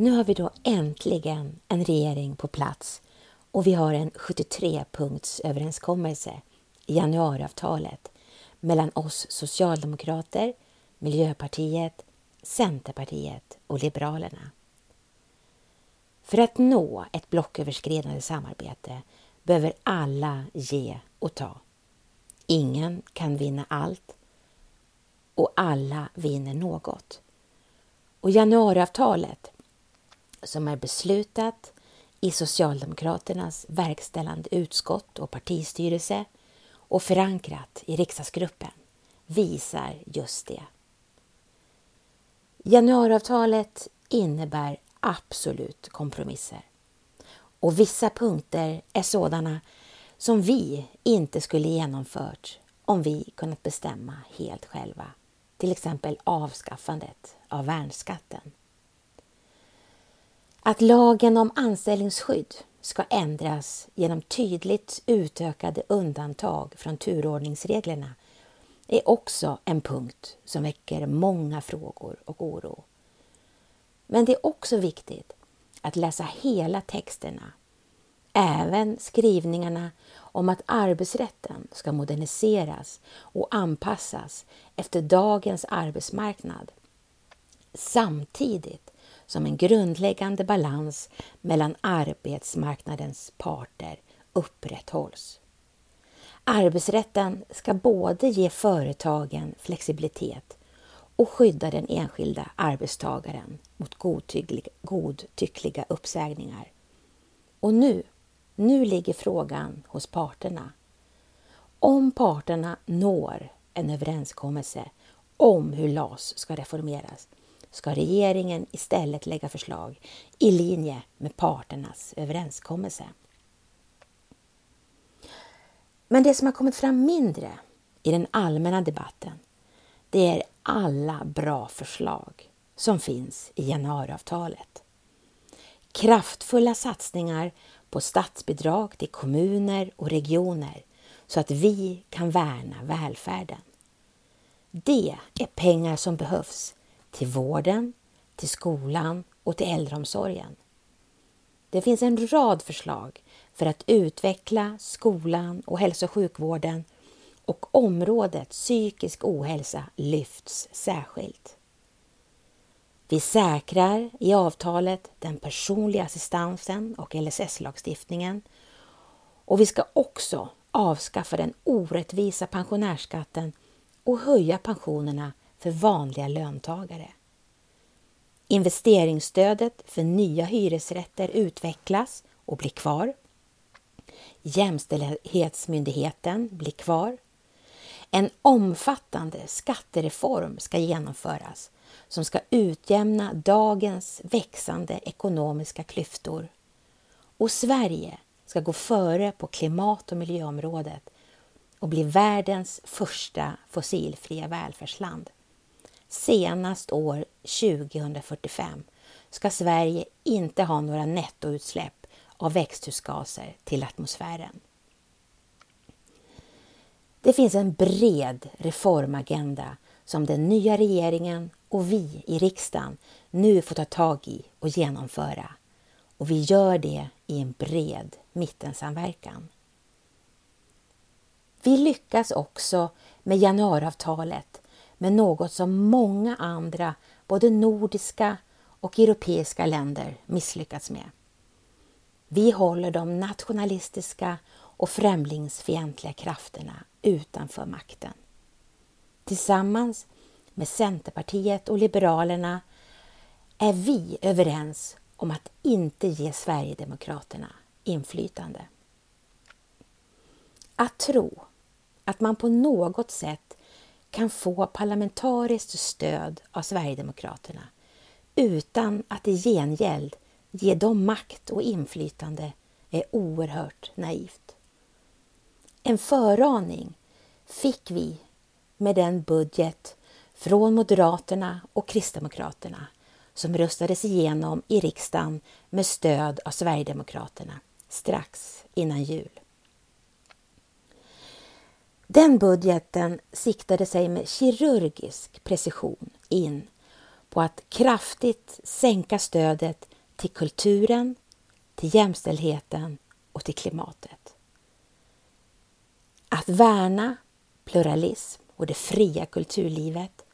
Nu har vi då äntligen en regering på plats och vi har en 73-punktsöverenskommelse i januariavtalet mellan oss socialdemokrater, Miljöpartiet, Centerpartiet och Liberalerna. För att nå ett blocköverskridande samarbete behöver alla ge och ta. Ingen kan vinna allt och alla vinner något. Och januariavtalet som är beslutat i Socialdemokraternas verkställande utskott och partistyrelse och förankrat i riksdagsgruppen visar just det. Januariavtalet innebär absolut kompromisser och vissa punkter är sådana som vi inte skulle genomfört om vi kunnat bestämma helt själva. Till exempel avskaffandet av värnskatten. Att lagen om anställningsskydd ska ändras genom tydligt utökade undantag från turordningsreglerna är också en punkt som väcker många frågor och oro. Men det är också viktigt att läsa hela texterna, även skrivningarna om att arbetsrätten ska moderniseras och anpassas efter dagens arbetsmarknad samtidigt som en grundläggande balans mellan arbetsmarknadens parter upprätthålls. Arbetsrätten ska både ge företagen flexibilitet och skydda den enskilda arbetstagaren mot godtyckliga, uppsägningar. Och nu, nu ligger frågan hos parterna. Om parterna når en överenskommelse om hur LAS ska reformeras ska regeringen istället lägga förslag i linje med parternas överenskommelse. Men det som har kommit fram mindre i den allmänna debatten det är alla bra förslag som finns i januariavtalet. Kraftfulla satsningar på statsbidrag till kommuner och regioner så att vi kan värna välfärden. Det är pengar som behövs till vården, till skolan och till äldreomsorgen. Det finns en rad förslag för att utveckla skolan och hälso och sjukvården och området psykisk ohälsa lyfts särskilt. Vi säkrar i avtalet den personliga assistansen och LSS-lagstiftningen och vi ska också avskaffa den orättvisa pensionärsskatten och höja pensionerna för vanliga löntagare. Investeringsstödet för nya hyresrätter utvecklas och blir kvar. Jämställdhetsmyndigheten blir kvar. En omfattande skattereform ska genomföras som ska utjämna dagens växande ekonomiska klyftor. Och Sverige ska gå före på klimat och miljöområdet och bli världens första fossilfria välfärdsland. Senast år 2045 ska Sverige inte ha några nettoutsläpp av växthusgaser till atmosfären. Det finns en bred reformagenda som den nya regeringen och vi i riksdagen nu får ta tag i och genomföra. Och vi gör det i en bred mittensamverkan. Vi lyckas också med januariavtalet med något som många andra, både nordiska och europeiska länder misslyckats med. Vi håller de nationalistiska och främlingsfientliga krafterna utanför makten. Tillsammans med Centerpartiet och Liberalerna är vi överens om att inte ge Sverigedemokraterna inflytande. Att tro att man på något sätt kan få parlamentariskt stöd av Sverigedemokraterna utan att i gengäld ge dem makt och inflytande är oerhört naivt. En föraning fick vi med den budget från Moderaterna och Kristdemokraterna som röstades igenom i riksdagen med stöd av Sverigedemokraterna strax innan jul. Den budgeten siktade sig med kirurgisk precision in på att kraftigt sänka stödet till kulturen, till jämställdheten och till klimatet. Att värna pluralism och det fria kulturlivet.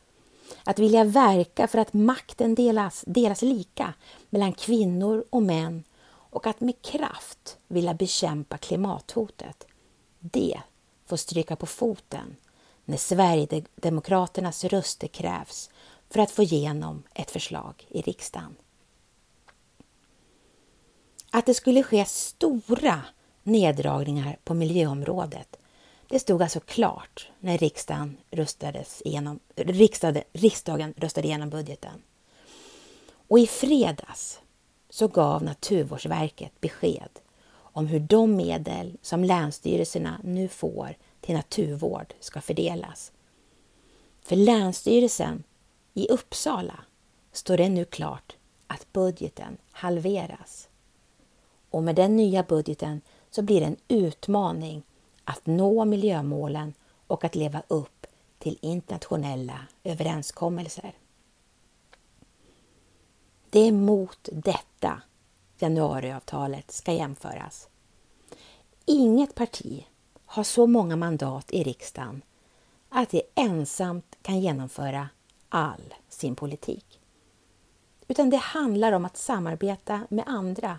Att vilja verka för att makten delas, delas lika mellan kvinnor och män och att med kraft vilja bekämpa klimathotet. Det får stryka på foten när Sverigedemokraternas röster krävs för att få igenom ett förslag i riksdagen. Att det skulle ske stora neddragningar på miljöområdet det stod alltså klart när riksdagen, röstades igenom, riksdagen, riksdagen röstade igenom budgeten. Och i fredags så gav Naturvårdsverket besked om hur de medel som länsstyrelserna nu får till naturvård ska fördelas. För Länsstyrelsen i Uppsala står det nu klart att budgeten halveras. Och med den nya budgeten så blir det en utmaning att nå miljömålen och att leva upp till internationella överenskommelser. Det är mot detta januariavtalet ska jämföras. Inget parti har så många mandat i riksdagen att det ensamt kan genomföra all sin politik. Utan det handlar om att samarbeta med andra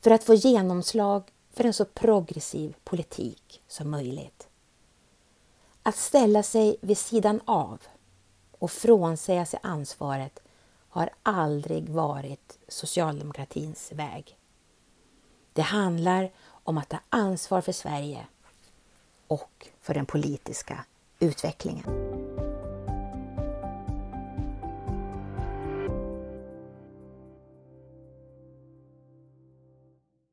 för att få genomslag för en så progressiv politik som möjligt. Att ställa sig vid sidan av och frånsäga sig ansvaret har aldrig varit socialdemokratins väg. Det handlar om att ta ansvar för Sverige och för den politiska utvecklingen.